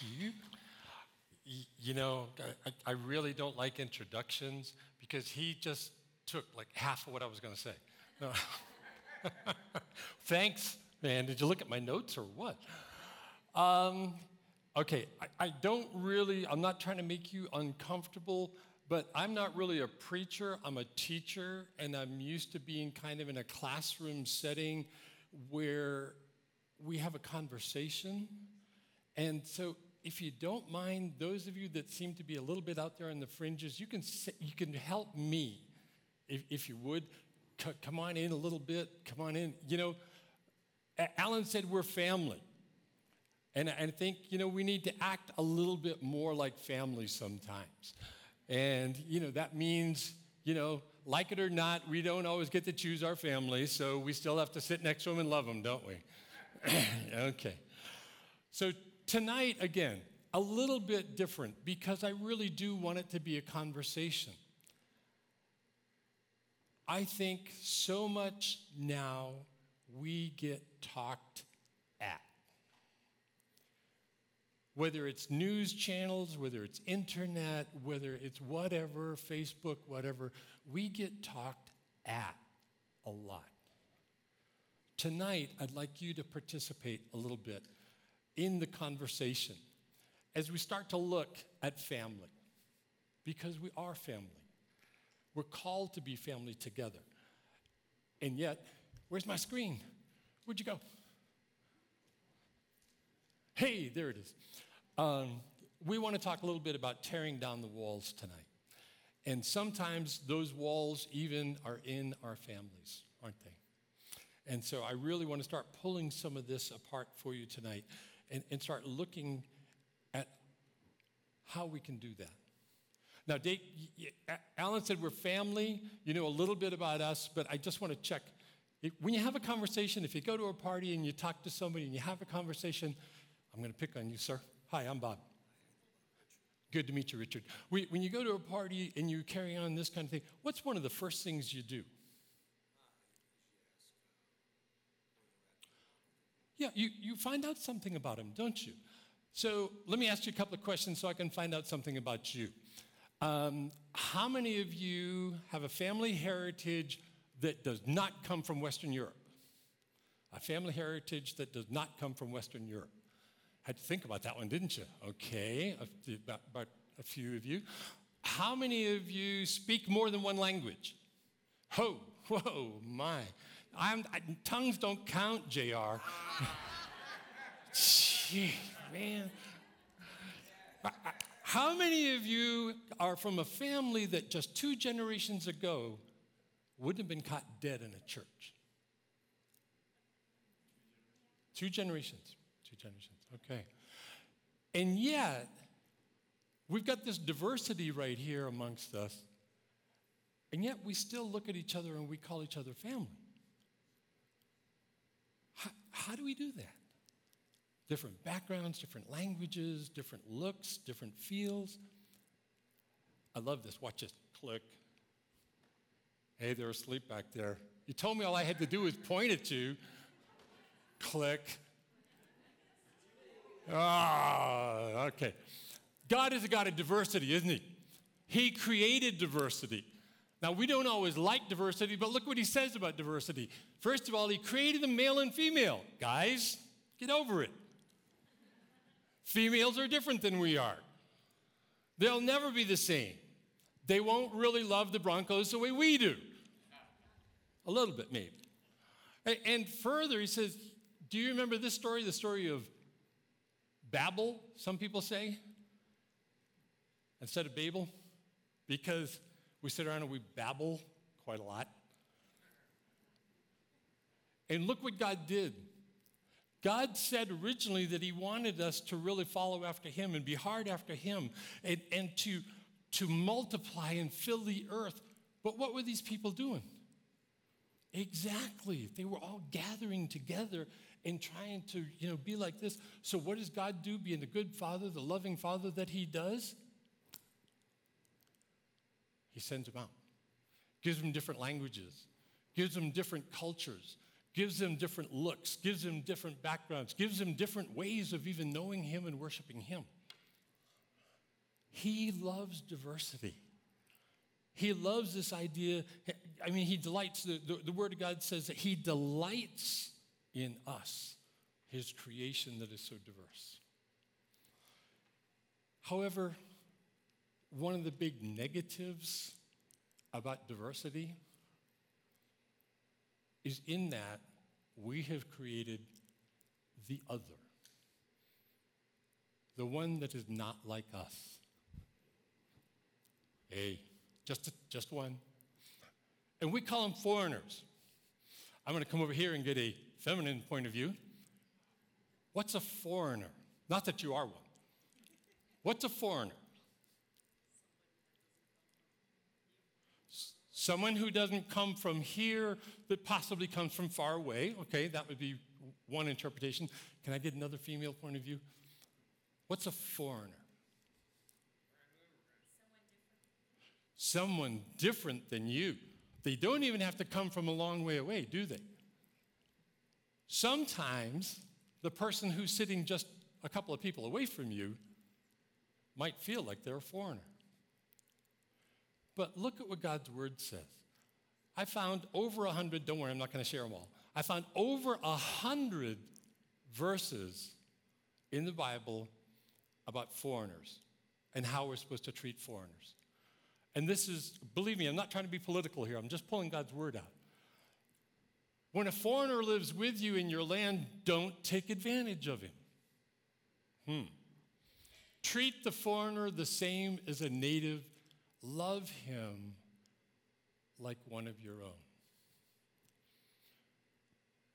you. You know, I, I really don't like introductions because he just took like half of what I was going to say. No. Thanks, man. Did you look at my notes or what? Um, okay, I, I don't really, I'm not trying to make you uncomfortable, but I'm not really a preacher. I'm a teacher, and I'm used to being kind of in a classroom setting where we have a conversation. And so, if you don't mind, those of you that seem to be a little bit out there on the fringes, you can, you can help me, if, if you would. C- come on in a little bit. Come on in. You know, Alan said we're family. And I think, you know, we need to act a little bit more like family sometimes. And, you know, that means, you know, like it or not, we don't always get to choose our family, so we still have to sit next to them and love them, don't we? okay. So tonight, again, a little bit different because I really do want it to be a conversation. I think so much now we get talked at. Whether it's news channels, whether it's internet, whether it's whatever, Facebook, whatever, we get talked at a lot. Tonight, I'd like you to participate a little bit in the conversation as we start to look at family, because we are family. We're called to be family together. And yet, where's my screen? Where'd you go? Hey, there it is. Um, we want to talk a little bit about tearing down the walls tonight. And sometimes those walls even are in our families, aren't they? And so I really want to start pulling some of this apart for you tonight and, and start looking at how we can do that. Now, Dave, Alan said we're family. You know a little bit about us, but I just want to check. When you have a conversation, if you go to a party and you talk to somebody and you have a conversation, I'm going to pick on you, sir. Hi, I'm Bob. Good to meet you, Richard. When you go to a party and you carry on this kind of thing, what's one of the first things you do? Yeah, you, you find out something about him, don't you? So let me ask you a couple of questions so I can find out something about you. Um, how many of you have a family heritage that does not come from Western Europe? A family heritage that does not come from Western Europe. Had to think about that one, didn't you? Okay, about, about a few of you. How many of you speak more than one language? Ho, whoa, my. I'm, I, tongues don't count, JR. Gee, man. How many of you are from a family that just two generations ago wouldn't have been caught dead in a church? Two generations. Two generations. Okay. And yet, we've got this diversity right here amongst us, and yet we still look at each other and we call each other family. How, do we do that? Different backgrounds, different languages, different looks, different feels. I love this. Watch this. Click. Hey, they're asleep back there. You told me all I had to do was point at you. Click. Ah, okay. God is a God of diversity, isn't He? He created diversity. Now, we don't always like diversity, but look what He says about diversity. First of all, He created them male and female. Guys, get over it. Females are different than we are, they'll never be the same. They won't really love the Broncos the way we do. A little bit, maybe. And further, he says, Do you remember this story? The story of Babel, some people say, instead of Babel, because we sit around and we babble quite a lot. And look what God did. God said originally that He wanted us to really follow after Him and be hard after Him and, and to, to multiply and fill the earth. But what were these people doing? Exactly. They were all gathering together and trying to, you know, be like this. So what does God do being the good father, the loving father that he does? He sends them out. Gives them different languages, gives them different cultures, gives them different looks, gives them different backgrounds, gives them different ways of even knowing Him and worshiping Him. He loves diversity. He loves this idea. I mean, He delights, the, the, the Word of God says that He delights in us, His creation that is so diverse. However, one of the big negatives about diversity is in that we have created the other, the one that is not like us. Hey, just, just one. And we call them foreigners. I'm going to come over here and get a feminine point of view. What's a foreigner? Not that you are one. What's a foreigner? Someone who doesn't come from here, that possibly comes from far away. Okay, that would be one interpretation. Can I get another female point of view? What's a foreigner? Someone different than you. They don't even have to come from a long way away, do they? Sometimes the person who's sitting just a couple of people away from you might feel like they're a foreigner. But look at what God's word says. I found over a hundred, don't worry, I'm not going to share them all. I found over a hundred verses in the Bible about foreigners and how we're supposed to treat foreigners. And this is, believe me, I'm not trying to be political here, I'm just pulling God's word out. When a foreigner lives with you in your land, don't take advantage of him. Hmm. Treat the foreigner the same as a native Love him like one of your own.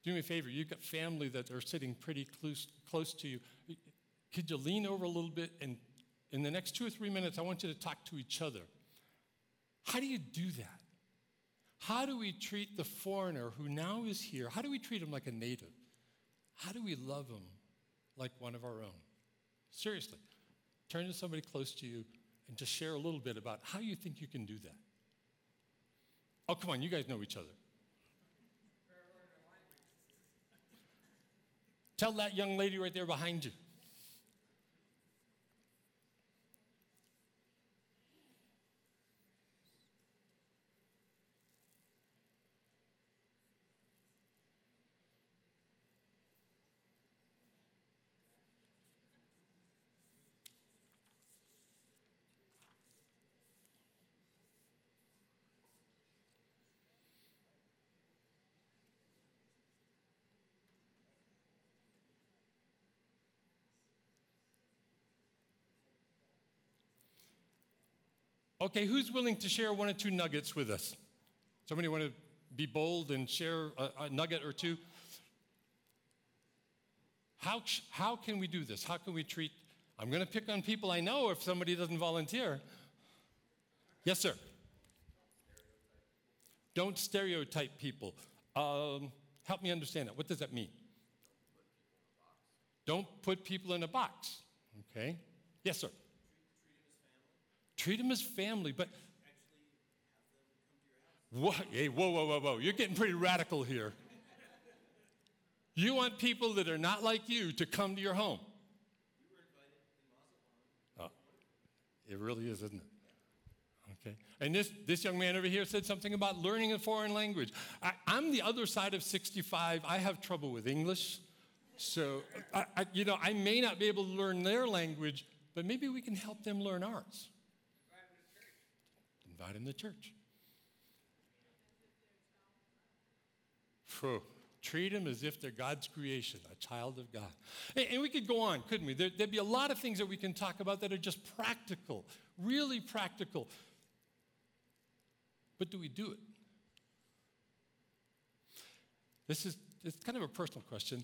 Do me a favor, you've got family that are sitting pretty close, close to you. Could you lean over a little bit and in the next two or three minutes, I want you to talk to each other. How do you do that? How do we treat the foreigner who now is here? How do we treat him like a native? How do we love him like one of our own? Seriously, turn to somebody close to you and just share a little bit about how you think you can do that. Oh, come on, you guys know each other. Tell that young lady right there behind you. Okay, who's willing to share one or two nuggets with us? Somebody want to be bold and share a, a nugget or two? How, how can we do this? How can we treat? I'm going to pick on people I know if somebody doesn't volunteer. Yes, sir. Don't stereotype people. Um, help me understand that. What does that mean? Don't put people in a box. Okay. Yes, sir. Treat them as family, but? Hey, whoa, whoa, whoa, whoa. You're getting pretty radical here. You want people that are not like you to come to your home. Oh, it really is, isn't it? Okay. And this, this young man over here said something about learning a foreign language. I, am the other side of 65. I have trouble with English. So, I, I, you know, I may not be able to learn their language, but maybe we can help them learn ours invite them to church. Treat them as if they're God's creation, a child of God. And, and we could go on, couldn't we? There, would be a lot of things that we can talk about that are just practical, really practical. But do we do it? This is it's kind of a personal question.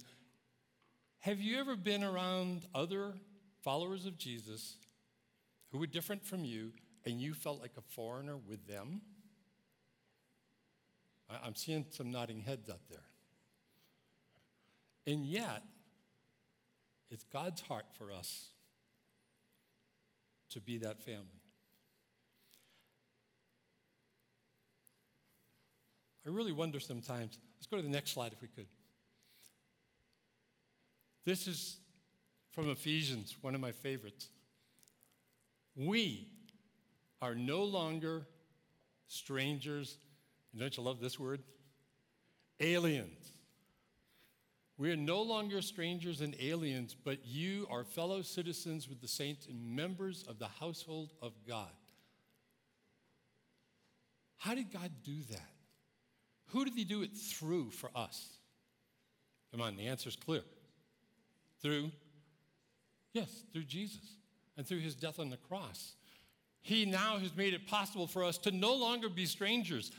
Have you ever been around other followers of Jesus who were different from you and you felt like a foreigner with them? I'm seeing some nodding heads out there. And yet, it's God's heart for us to be that family. I really wonder sometimes. Let's go to the next slide if we could. This is from Ephesians, one of my favorites. We are no longer strangers, and don't you love this word? Aliens. We are no longer strangers and aliens, but you are fellow citizens with the saints and members of the household of God. How did God do that? Who did He do it through for us? Come on, the answer is clear. Through, yes, through Jesus and through His death on the cross. He now has made it possible for us to no longer be strangers.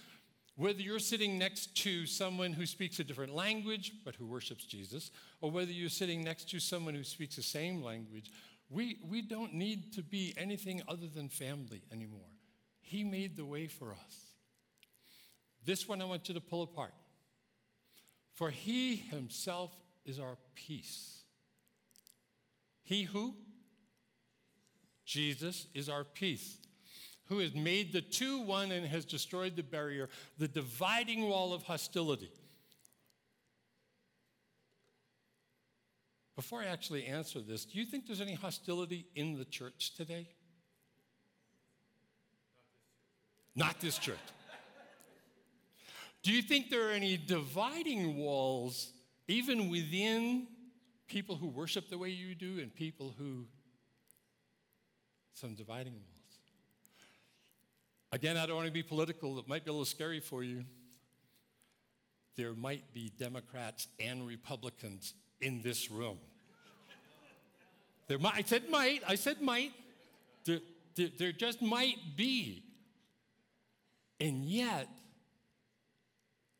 Whether you're sitting next to someone who speaks a different language but who worships Jesus, or whether you're sitting next to someone who speaks the same language, we, we don't need to be anything other than family anymore. He made the way for us. This one I want you to pull apart. For he himself is our peace. He who? Jesus is our peace who has made the two one and has destroyed the barrier, the dividing wall of hostility. Before I actually answer this, do you think there's any hostility in the church today? Not this church. Do you think there are any dividing walls even within people who worship the way you do and people who some dividing walls? Again, I don't want to be political. It might be a little scary for you. There might be Democrats and Republicans in this room. There might, I said might, I said might. There, there, there just might be. And yet,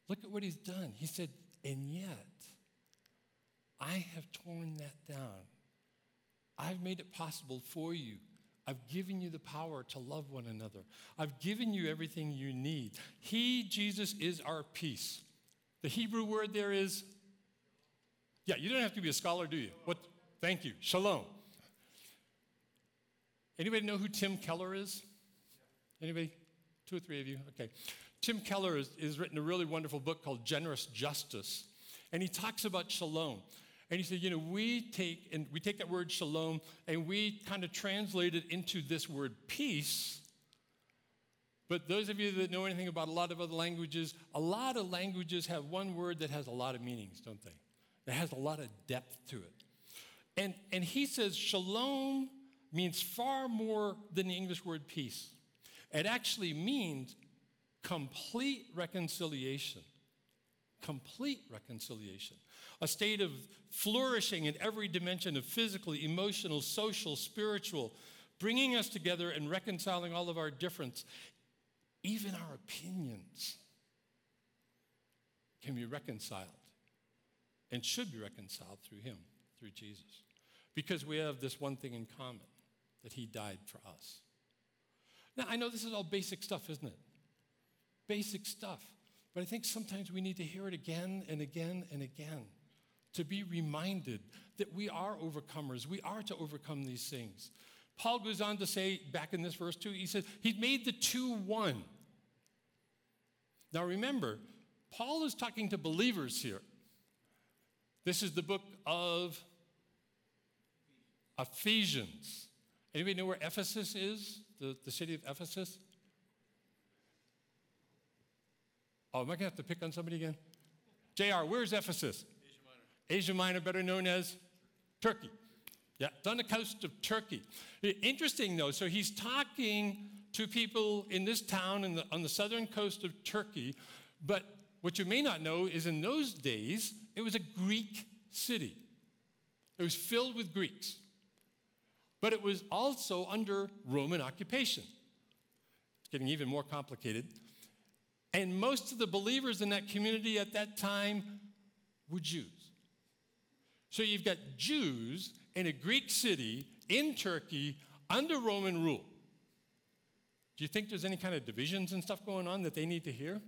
look at what he's done. He said, and yet, I have torn that down. I've made it possible for you I've given you the power to love one another. I've given you everything you need. He, Jesus, is our peace. The Hebrew word there is, yeah, you don't have to be a scholar, do you? What? Thank you. Shalom. Anybody know who Tim Keller is? Anybody? Two or three of you? Okay. Tim Keller has, written a really wonderful book called Generous Justice. And he talks about shalom. And he said, you know, we take and we take that word shalom and we kind of translate it into this word peace. But those of you that know anything about a lot of other languages, a lot of languages have one word that has a lot of meanings, don't they? That has a lot of depth to it. And, and he says shalom means far more than the English word peace. It actually means complete reconciliation. Complete reconciliation a state of flourishing in every dimension of physical, emotional, social, spiritual, bringing us together and reconciling all of our difference, even our opinions can be reconciled and should be reconciled through Him, through Jesus. Because we have this one thing in common that He died for us. Now, I know this is all basic stuff, isn't it? Basic stuff. But I think sometimes we need to hear it again and again and again to be reminded that we are overcomers. We are to overcome these things. Paul goes on to say, back in this verse 2, he says, He's made the two one. Now remember, Paul is talking to believers here. This is the book of Ephesians. Anybody know where Ephesus is? The, the city of Ephesus? Oh, am I going to have to pick on somebody again? JR, where's Ephesus? Asia Minor, better known as Turkey. Yeah, it's on the coast of Turkey. Interesting though, so he's talking to people in this town in the, on the southern coast of Turkey, but what you may not know is in those days, it was a Greek city. It was filled with Greeks, but it was also under Roman occupation. It's getting even more complicated. And most of the believers in that community at that time were Jews. So you've got Jews in a Greek city in Turkey under Roman rule. Do you think there's any kind of divisions and stuff going on that they need to hear?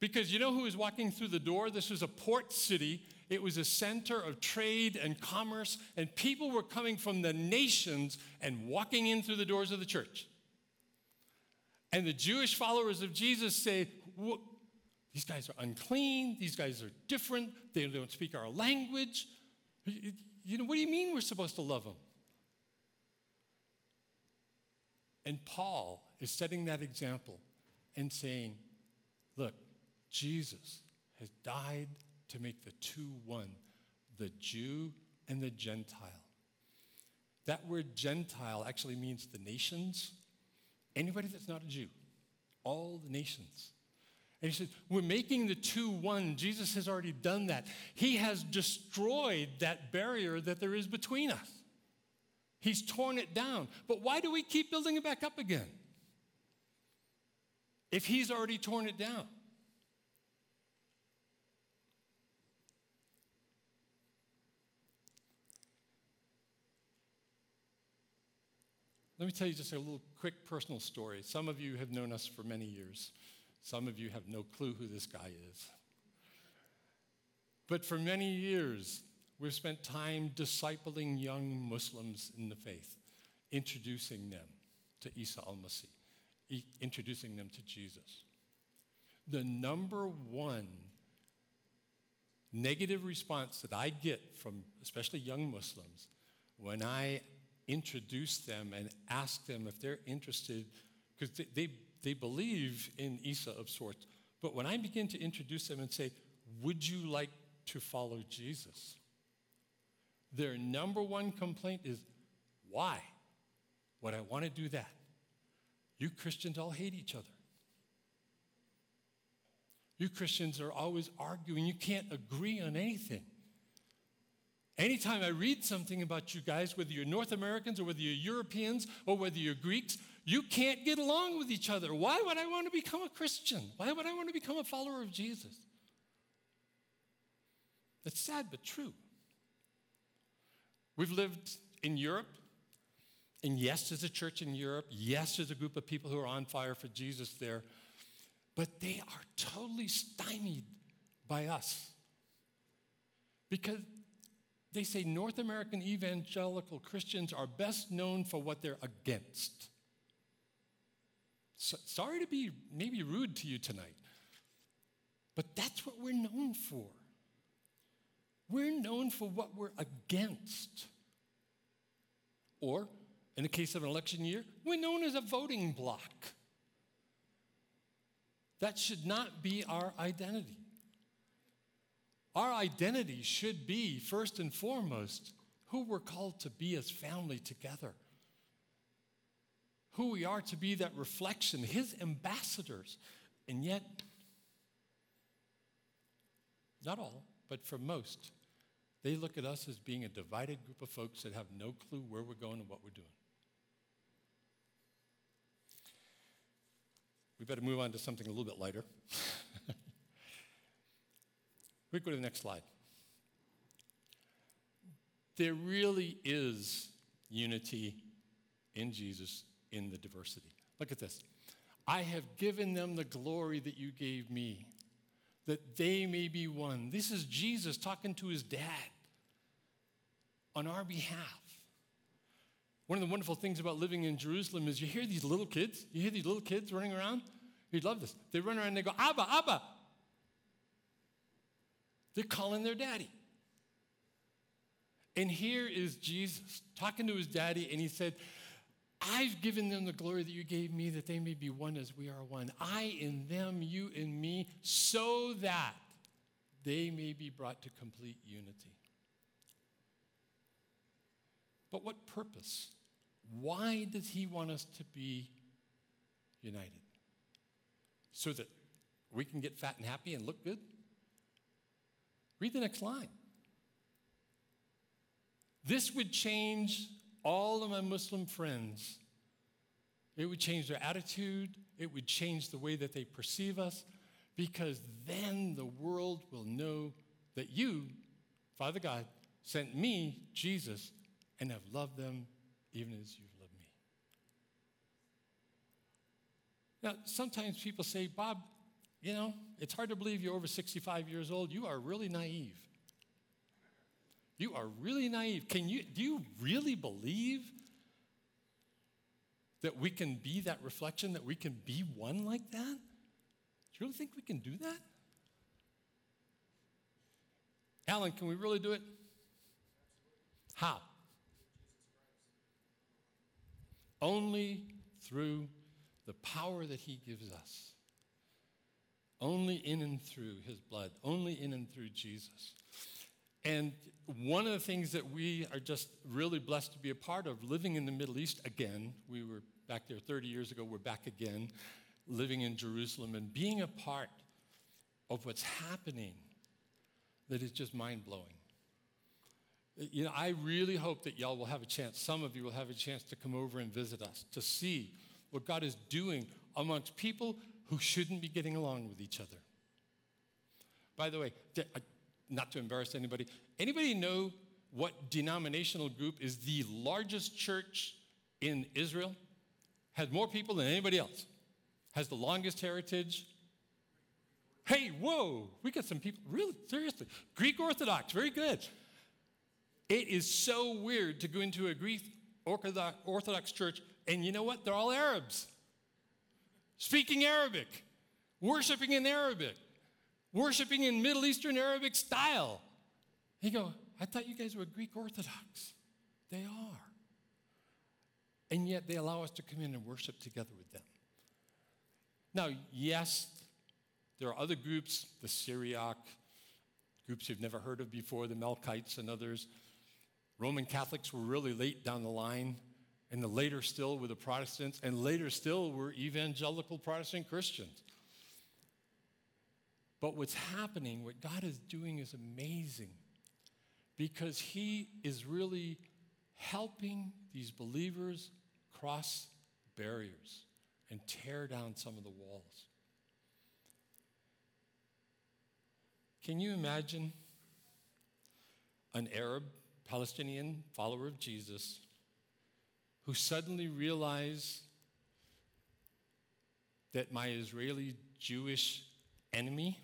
Because you know who was walking through the door? This was a port city. It was a center of trade and commerce, and people were coming from the nations and walking in through the doors of the church. And the Jewish followers of Jesus say, These guys are unclean. These guys are different. They don't speak our language. You know, what do you mean we're supposed to love them? And Paul is setting that example and saying, look, Jesus has died to make the two one, the Jew and the Gentile. That word Gentile actually means the nations. Anybody that's not a Jew, all the nations. And he says, We're making the two one. Jesus has already done that. He has destroyed that barrier that there is between us. He's torn it down. But why do we keep building it back up again? If he's already torn it down. Let me tell you just a little quick personal story. Some of you have known us for many years. Some of you have no clue who this guy is. But for many years, we've spent time discipling young Muslims in the faith, introducing them to Isa al Masih, introducing them to Jesus. The number one negative response that I get from especially young Muslims when I introduce them and ask them if they're interested, because they, they, they, believe in Isa of sorts. But when I begin to introduce them and say, Would you like to follow Jesus? Their number one complaint is, Why would I want to do that? You Christians all hate each other. You Christians are always arguing. You can't agree on anything. Anytime I read something about you guys, whether you're North Americans or whether you're Europeans or whether you're Greeks, you can't get along with each other. Why would I want to become a Christian? Why would I want to become a follower of Jesus? That's sad but true. We've lived in Europe, and yes, there's a church in Europe. Yes, there's a group of people who are on fire for Jesus there, but they are totally stymied by us. Because they say North American evangelical Christians are best known for what they're against. So, sorry to be maybe rude to you tonight, but that's what we're known for. We're known for what we're against. Or, in the case of an election year, we're known as a voting bloc. That should not be our identity. Our identity should be, first and foremost, who we're called to be as family together. Who we are to be that reflection, His ambassadors. And yet, not all, but for most, they look at us as being a divided group of folks that have no clue where we're going and what we're doing. We better move on to something a little bit lighter. We go to the next slide. There really is unity in Jesus in the diversity. Look at this. I have given them the glory that you gave me, that they may be one. This is Jesus talking to his dad on our behalf. One of the wonderful things about living in Jerusalem is you hear these little kids, you hear these little kids running around. You'd love this. They run around and they go, Abba, Abba, they're calling their daddy. And here is Jesus talking to his daddy, and he said, I've given them the glory that you gave me, that they may be one as we are one. I in them, you in me, so that they may be brought to complete unity. But what purpose? Why does he want us to be united? So that we can get fat and happy and look good? Read the next line. This would change all of my Muslim friends. It would change their attitude, it would change the way that they perceive us, because then the world will know that you, Father God, sent me, Jesus, and have loved them even as you've loved me. Now, sometimes people say, Bob, you know, it's hard to believe you're over 65 years old. You are really naive. You are really naive. Can you do you really believe that we can be that reflection, that we can be one like that? Do you really think we can do that? Alan, can we really do it? How? Only through the power that He gives us. Only in and through His blood. Only in and through Jesus. And one of the things that we are just really blessed to be a part of, living in the Middle East again, we were back there 30 years ago, we're back again, living in Jerusalem and being a part of what's happening that is just mind blowing. You know, I really hope that y'all will have a chance, some of you will have a chance to come over and visit us, to see what God is doing amongst people who shouldn't be getting along with each other. By the way, not to embarrass anybody, anybody know what denominational group is the largest church in Israel? Has more people than anybody else. Has the longest heritage. Hey, whoa, we got some people, really, seriously. Greek Orthodox, very good. It is so weird to go into a Greek Orthodox church, and you know what? They're all Arabs. Speaking Arabic, worshiping in Arabic worshiping in Middle Eastern Arabic style. He go, I thought you guys were Greek Orthodox. They are. And yet they allow us to come in and worship together with them. Now, yes, there are other groups, the Syriac, groups you've never heard of before, the Melkites and others. Roman Catholics were really late down the line, and the later still were the Protestants, and later still were evangelical Protestant Christians. But what's happening, what God is doing is amazing because He is really helping these believers cross barriers and tear down some of the walls. Can you imagine an Arab Palestinian follower of Jesus who suddenly realize that my Israeli Jewish enemy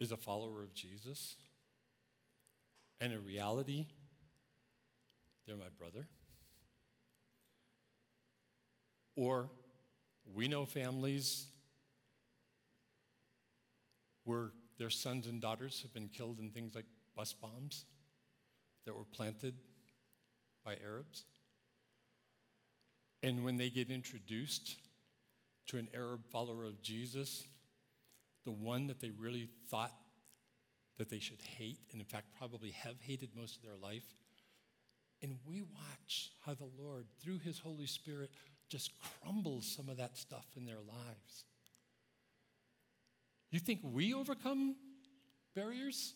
is a follower of Jesus. And in reality, they're my brother. Or we know families where their sons and daughters have been killed in things like bus bombs that were planted by Arabs. And when they get introduced to an Arab follower of Jesus, the one that they really thought that they should hate, and in fact, probably have hated most of their life. And we watch how the Lord, through His Holy Spirit, just crumbles some of that stuff in their lives. You think we overcome barriers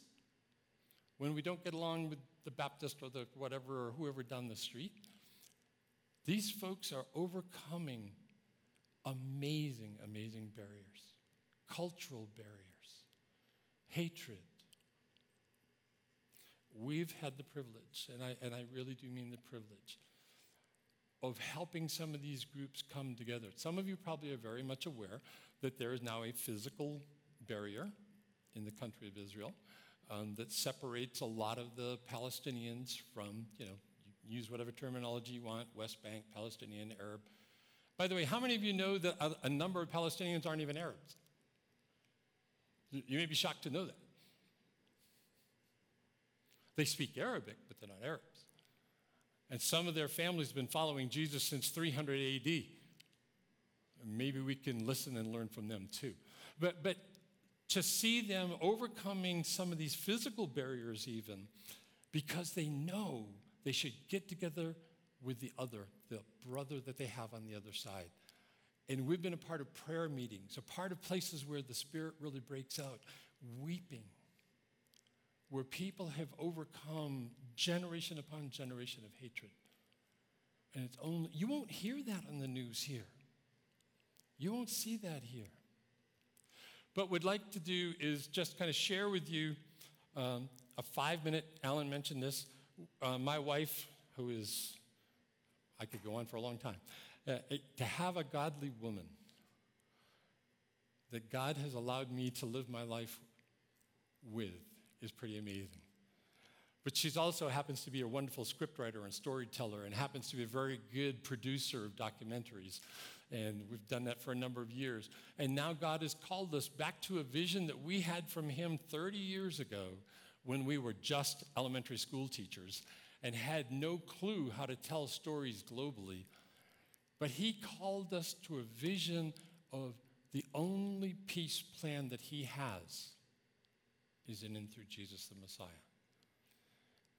when we don't get along with the Baptist or the whatever or whoever down the street? These folks are overcoming amazing, amazing barriers cultural barriers, hatred. We've had the privilege, and I, and I really do mean the privilege, of helping some of these groups come together. Some of you probably are very much aware that there is now a physical barrier in the country of Israel um, that separates a lot of the Palestinians from, you know, use whatever terminology you want West Bank, Palestinian, Arab. By the way, how many of you know that a, a number of Palestinians aren't even Arabs? You may be shocked to know that. They speak Arabic, but they're not Arabs. And some of their families have been following Jesus since 300 AD. Maybe we can listen and learn from them too. But, but to see them overcoming some of these physical barriers, even because they know they should get together with the other, the brother that they have on the other side. And we've been a part of prayer meetings, a part of places where the Spirit really breaks out, weeping, where people have overcome generation upon generation of hatred. And it's only, you won't hear that on the news here. You won't see that here. But what we'd like to do is just kind of share with you um, a five minute, Alan mentioned this. Uh, my wife, who is, I could go on for a long time, uh, to have a godly woman that God has allowed me to live my life with is pretty amazing. But she also happens to be a wonderful scriptwriter and storyteller and happens to be a very good producer of documentaries. And we've done that for a number of years. And now God has called us back to a vision that we had from Him 30 years ago when we were just elementary school teachers and had no clue how to tell stories globally. But he called us to a vision of the only peace plan that he has is in and through Jesus the Messiah.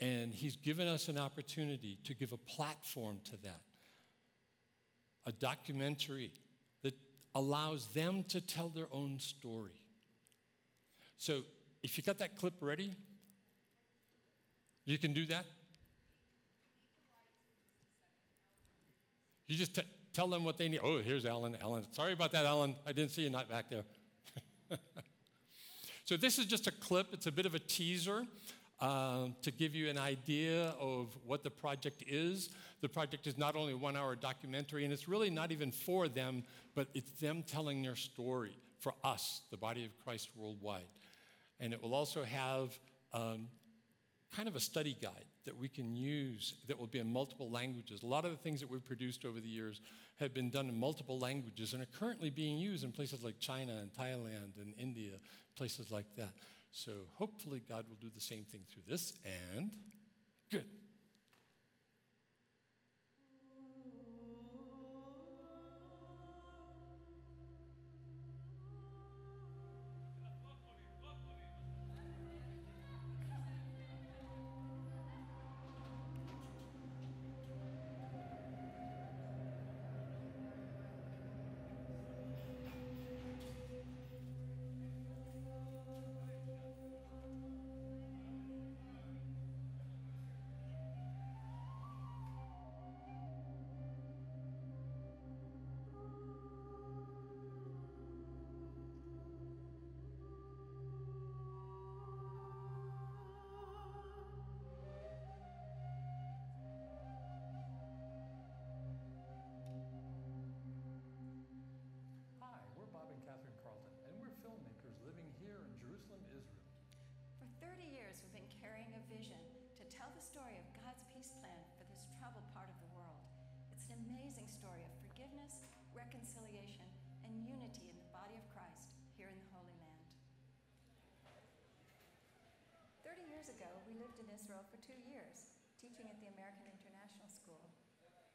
And he's given us an opportunity to give a platform to that, a documentary that allows them to tell their own story. So if you got that clip ready, you can do that. You just t- tell them what they need. Oh, here's Alan. Alan, sorry about that, Alan. I didn't see you not back there. so this is just a clip. It's a bit of a teaser. Uh, to give you an idea of what the project is. The project is not only a one hour documentary, and it's really not even for them, but it's them telling their story for us, the body of Christ worldwide. And it will also have um, kind of a study guide that we can use that will be in multiple languages. A lot of the things that we've produced over the years have been done in multiple languages and are currently being used in places like China and Thailand and India, places like that. So hopefully God will do the same thing through this and good. Story of God's peace plan for this troubled part of the world. It's an amazing story of forgiveness, reconciliation, and unity in the body of Christ here in the Holy Land. 30 years ago, we lived in Israel for two years, teaching at the American International School.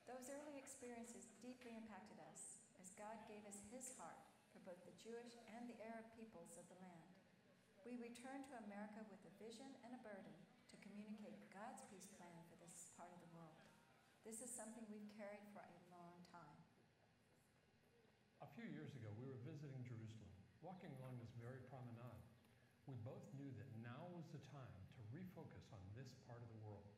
Those early experiences deeply impacted us as God gave us His heart for both the Jewish and the Arab peoples of the land. We returned to America with a vision and a burden to communicate God's peace plan for this part of the world. This is something we've carried for a long time. A few years ago, we were visiting Jerusalem, walking along this very promenade. We both knew that now was the time to refocus on this part of the world.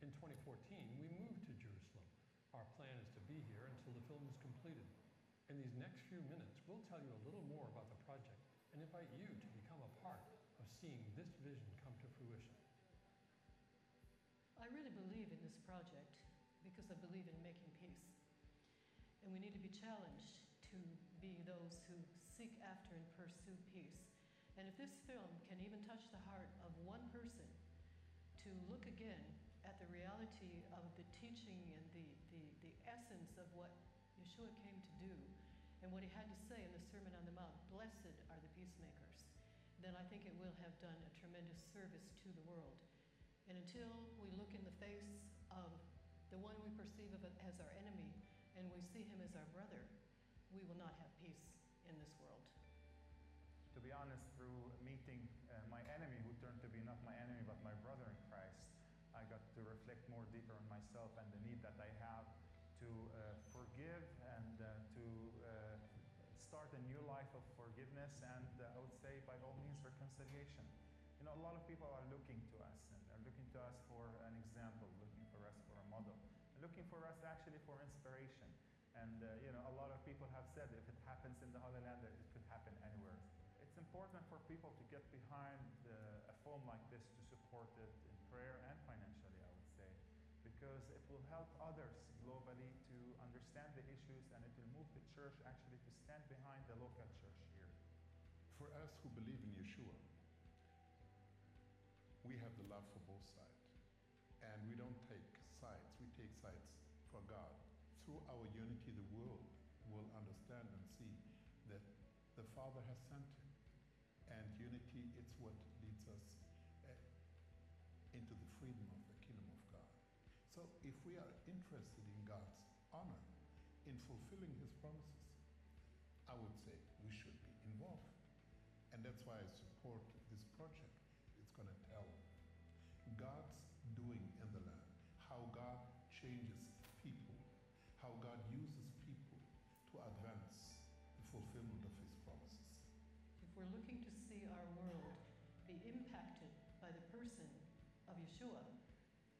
In 2014, we moved to Jerusalem. Our plan is to be here until the film is completed. In these next few minutes, we'll tell you a little more about the project and invite you to become a part of seeing this vision come to fruition. I really believe in this project because I believe in making peace. And we need to be challenged to be those who seek after and pursue peace. And if this film can even touch the heart of one person to look again at the reality of the teaching and the, the, the essence of what Yeshua came to do and what he had to say in the Sermon on the Mount, blessed are the peacemakers, then I think it will have done a tremendous service to the world. And until we look in the face of the one we perceive as our enemy and we see him as our brother, we will not have peace in this world. To be honest, through meeting uh, my enemy, who turned to be not my enemy but my brother in Christ, I got to reflect more deeper on myself and the need that I have to uh, forgive and uh, to uh, start a new life of forgiveness and uh, I would say by all means reconciliation. You know, a lot of people are looking to us and are looking to us for an example, looking for us for a model, looking for us actually for inspiration. And uh, you know, a lot of people have said if it happens in the Holy Land, it could happen anywhere. It's important for people to get behind uh, a film like this to support it in prayer and financially, I would say, because it will help others globally to understand the issues and it will move the church actually to stand behind the local church here. For us who believe in Yeshua, we have the love for both sides. Don't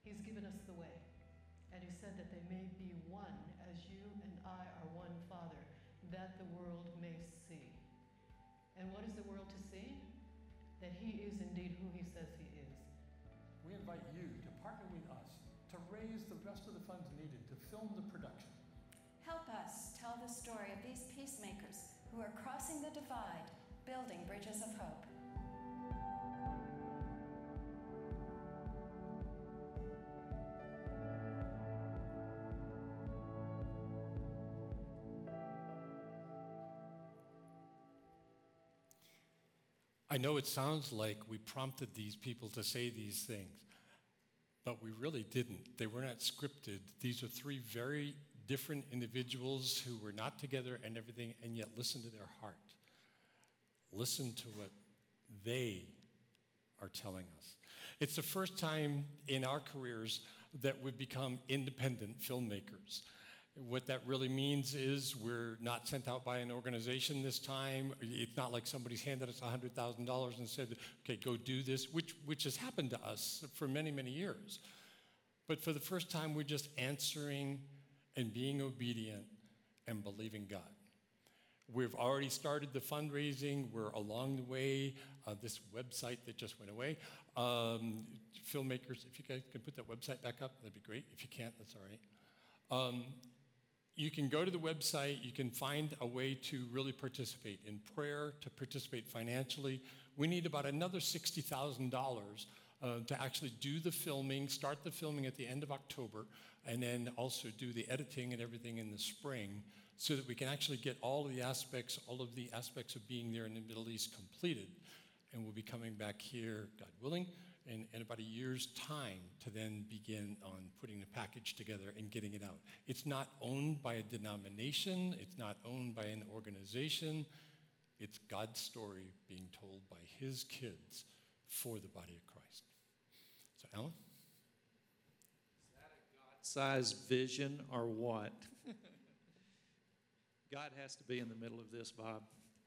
He's given us the way. And He said that they may be one as you and I are one, Father, that the world may see. And what is the world to see? That He is indeed who He says He is. We invite you to partner with us to raise the rest of the funds needed to film the production. Help us tell the story of these peacemakers who are crossing the divide, building bridges of hope. I know it sounds like we prompted these people to say these things, but we really didn't. They were not scripted. These are three very different individuals who were not together and everything, and yet listen to their heart. Listen to what they are telling us. It's the first time in our careers that we've become independent filmmakers. What that really means is we're not sent out by an organization this time. It's not like somebody's handed us $100,000 and said, okay, go do this, which, which has happened to us for many, many years. But for the first time, we're just answering and being obedient and believing God. We've already started the fundraising. We're along the way. Uh, this website that just went away. Um, filmmakers, if you guys can put that website back up, that'd be great. If you can't, that's all right. Um, you can go to the website, you can find a way to really participate in prayer, to participate financially. We need about another $60,000 uh, to actually do the filming, start the filming at the end of October, and then also do the editing and everything in the spring so that we can actually get all of the aspects, all of the aspects of being there in the Middle East completed. And we'll be coming back here, God willing, in, in about a year's time to then begin on putting the package together and getting it out. It's not owned by a denomination, it's not owned by an organization. It's God's story being told by his kids for the body of Christ. So, Alan? Is that a God sized vision or what? God has to be in the middle of this, Bob.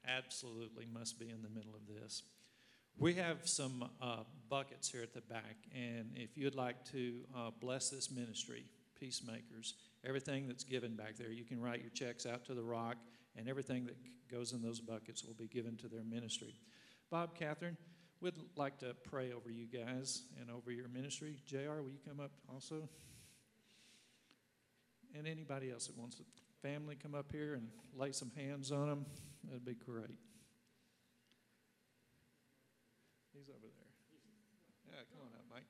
Absolutely must be in the middle of this. We have some uh, buckets here at the back, and if you'd like to uh, bless this ministry, Peacemakers, everything that's given back there, you can write your checks out to the Rock, and everything that goes in those buckets will be given to their ministry. Bob, Catherine, we'd like to pray over you guys and over your ministry. JR, will you come up also? and anybody else that wants to family come up here and lay some hands on them that'd be great he's over there yeah come on up mike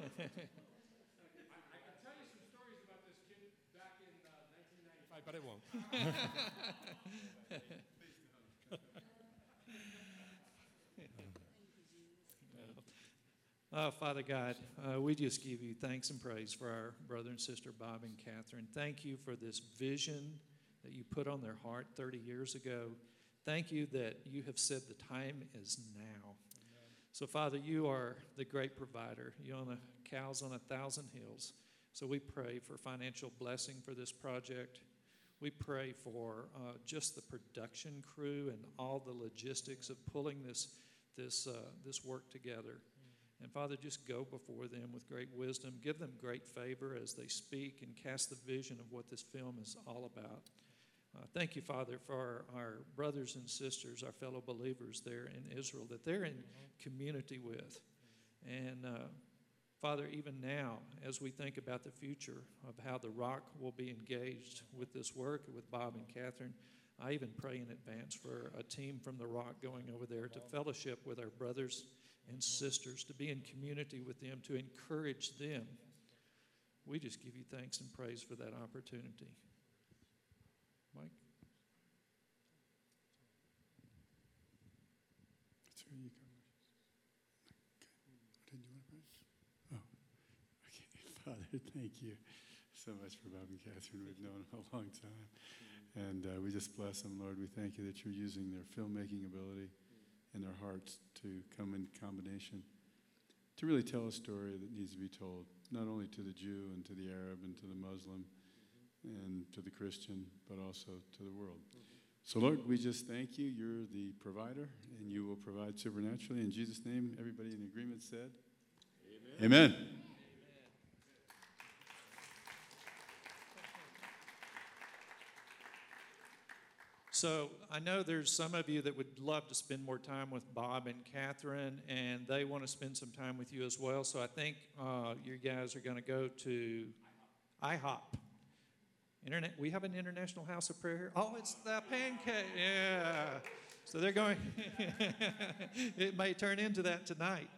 I, I can tell you some stories about this kid back in uh, 1995, but I won't. Oh, Father God, uh, we just give you thanks and praise for our brother and sister Bob and Catherine. Thank you for this vision that you put on their heart 30 years ago. Thank you that you have said the time is now. So, Father, you are the great provider. You own the cows on a thousand hills. So, we pray for financial blessing for this project. We pray for uh, just the production crew and all the logistics of pulling this, this, uh, this work together. And Father, just go before them with great wisdom. Give them great favor as they speak and cast the vision of what this film is all about. Uh, thank you, Father, for our, our, brothers and sisters, our fellow believers there in Israel, that they're in community with. And uh, Father, even now, as we think about the future of how the Rock will be engaged with this work, with Bob and Catherine, I even pray in advance for a team from the Rock going over there to fellowship with our brothers and sisters, to be in community with them, to encourage them. We just give you thanks and praise for that opportunity. Mike? That's where you go. Good. Did you want to pray? Oh, okay. Father, thank you so much for Bob and Catherine. We've known them a long time. And uh, we just bless them, Lord. We thank you that you're using their filmmaking ability and their hearts to come in combination to really tell a story that needs to be told, not only to the Jew and to the Arab and to the Muslim and to the Christian, but also to the world. So, Lord, we just thank you. You're the provider, and you will provide supernaturally. In Jesus' name, everybody in agreement said, Amen. Amen. So I know there's some of you that would love to spend more time with Bob and Catherine, and they want to spend some time with you as well. So I think uh, you guys are going to go to IHOP. Internet. We have an International House of Prayer here. Oh, it's the pancake. Yeah. So they're going. it may turn into that tonight.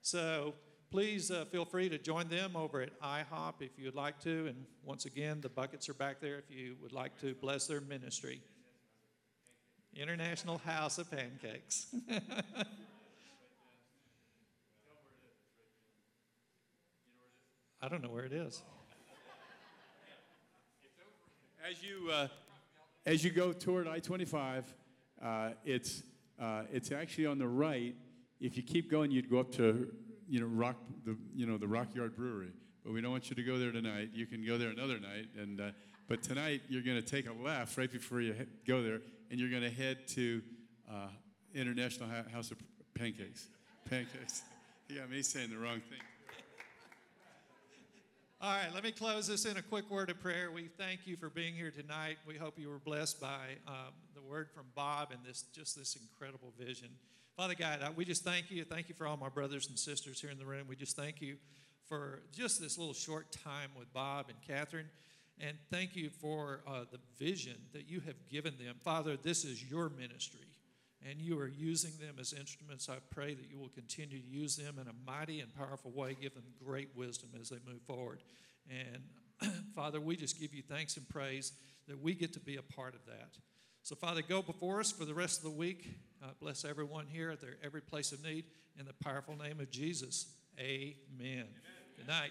So please uh, feel free to join them over at IHOP if you would like to. And once again, the buckets are back there if you would like to bless their ministry. International House of Pancakes. I don't know where it is. As you, uh, as you go toward I-25, uh, it's, uh, it's actually on the right. If you keep going, you'd go up to, you know, Rock, the, you know, the Rock Yard Brewery. But we don't want you to go there tonight. You can go there another night. And, uh, but tonight, you're going to take a left right before you go there, and you're going to head to uh, International House of Pancakes. Pancakes. Yeah, me saying the wrong thing. All right, let me close this in a quick word of prayer. We thank you for being here tonight. We hope you were blessed by um, the word from Bob and this just this incredible vision. Father God, we just thank you. Thank you for all my brothers and sisters here in the room. We just thank you for just this little short time with Bob and Catherine. And thank you for uh, the vision that you have given them. Father, this is your ministry, and you are using them as instruments. I pray that you will continue to use them in a mighty and powerful way, give them great wisdom as they move forward. And Father, we just give you thanks and praise that we get to be a part of that. So, Father, go before us for the rest of the week. Uh, bless everyone here at their every place of need. In the powerful name of Jesus, amen. amen. Good night.